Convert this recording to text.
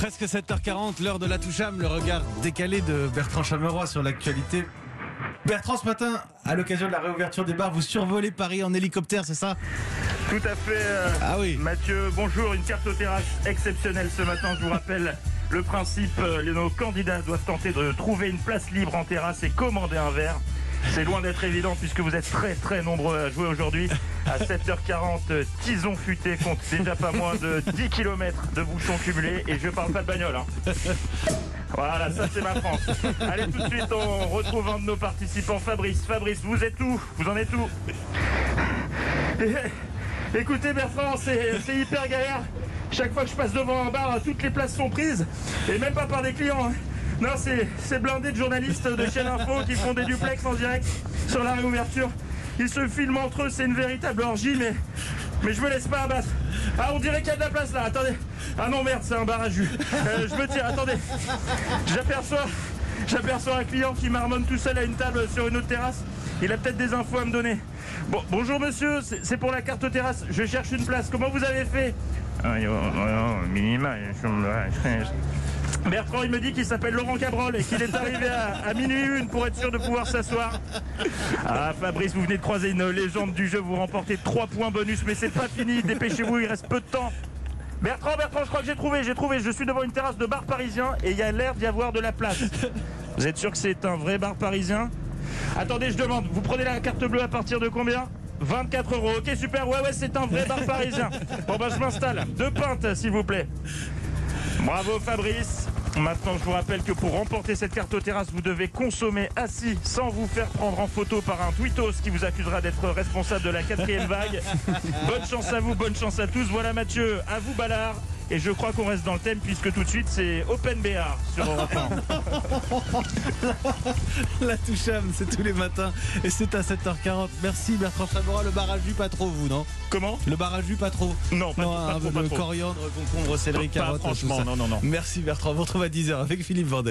Presque 7h40, l'heure de la toucham, le regard décalé de Bertrand Chameroy sur l'actualité. Bertrand, ce matin, à l'occasion de la réouverture des bars, vous survolez Paris en hélicoptère, c'est ça? Tout à fait. euh, Ah oui. Mathieu, bonjour. Une carte au terrasse exceptionnelle ce matin. Je vous rappelle le principe. euh, Nos candidats doivent tenter de trouver une place libre en terrasse et commander un verre. C'est loin d'être évident puisque vous êtes très très nombreux à jouer aujourd'hui. À 7h40, euh, Tison Futé compte déjà pas moins de 10 km de bouchons cumulés et je parle pas de bagnole. hein. Voilà, ça c'est ma France. Allez, tout de suite, on retrouve un de nos participants, Fabrice. Fabrice, vous êtes où? Vous en êtes où? Écoutez Bertrand, c'est c'est hyper galère. Chaque fois que je passe devant un bar, toutes les places sont prises. Et même pas par des clients. hein. Non, c'est blindé de journalistes de chaîne info qui font des duplex en direct sur la réouverture. Ils se filment entre eux, c'est une véritable orgie, mais, mais je me laisse pas abattre. Ah, on dirait qu'il y a de la place là, attendez. Ah non, merde, c'est un bar. Euh, je me tire, attendez. J'aperçois, j'aperçois un client qui marmonne tout seul à une table sur une autre terrasse. Il a peut-être des infos à me donner. Bon, bonjour monsieur, c'est pour la carte terrasse. Je cherche une place. Comment vous avez fait? Bertrand, il me dit qu'il s'appelle Laurent Cabrol et qu'il est arrivé à, minuit une pour être sûr de pouvoir s'asseoir. Ah, Fabrice, vous venez de croiser une légende du jeu. Vous remportez 3 points bonus, mais c'est pas fini. Dépêchez-vous, il reste peu de temps. Bertrand, Bertrand, je crois que j'ai trouvé, j'ai trouvé. Je suis devant une terrasse de bar parisien et il y a l'air d'y avoir de la place. Vous êtes sûr que c'est un vrai bar parisien? Attendez, je demande, vous prenez la carte bleue à partir de combien? 24 euros. Ok, super. Ouais, ouais, c'est un vrai bar parisien. Bon, bah, je m'installe. Deux pintes, s'il vous plaît. Bravo, Fabrice. Maintenant, je vous rappelle que pour remporter cette carte aux terrasses, vous devez consommer assis sans vous faire prendre en photo par un tweetos qui vous accusera d'être responsable de la quatrième vague. Bonne chance à vous, bonne chance à tous. Voilà Mathieu, à vous Ballard. Et je crois qu'on reste dans le thème puisque tout de suite c'est Open BR sur Europe 1. La toucham, c'est tous les matins et c'est à 7h40. Merci Bertrand Chameroy, le bar à jus pas trop vous, non? Comment? Le bar à jus pas trop Non, pas, Non, pas un trop, pas trop. coriandre, concombre, céleri, carotte, tout franchement, ça. non, non, non. Merci Bertrand, on vous retrouve à 10h avec Philippe Vendée.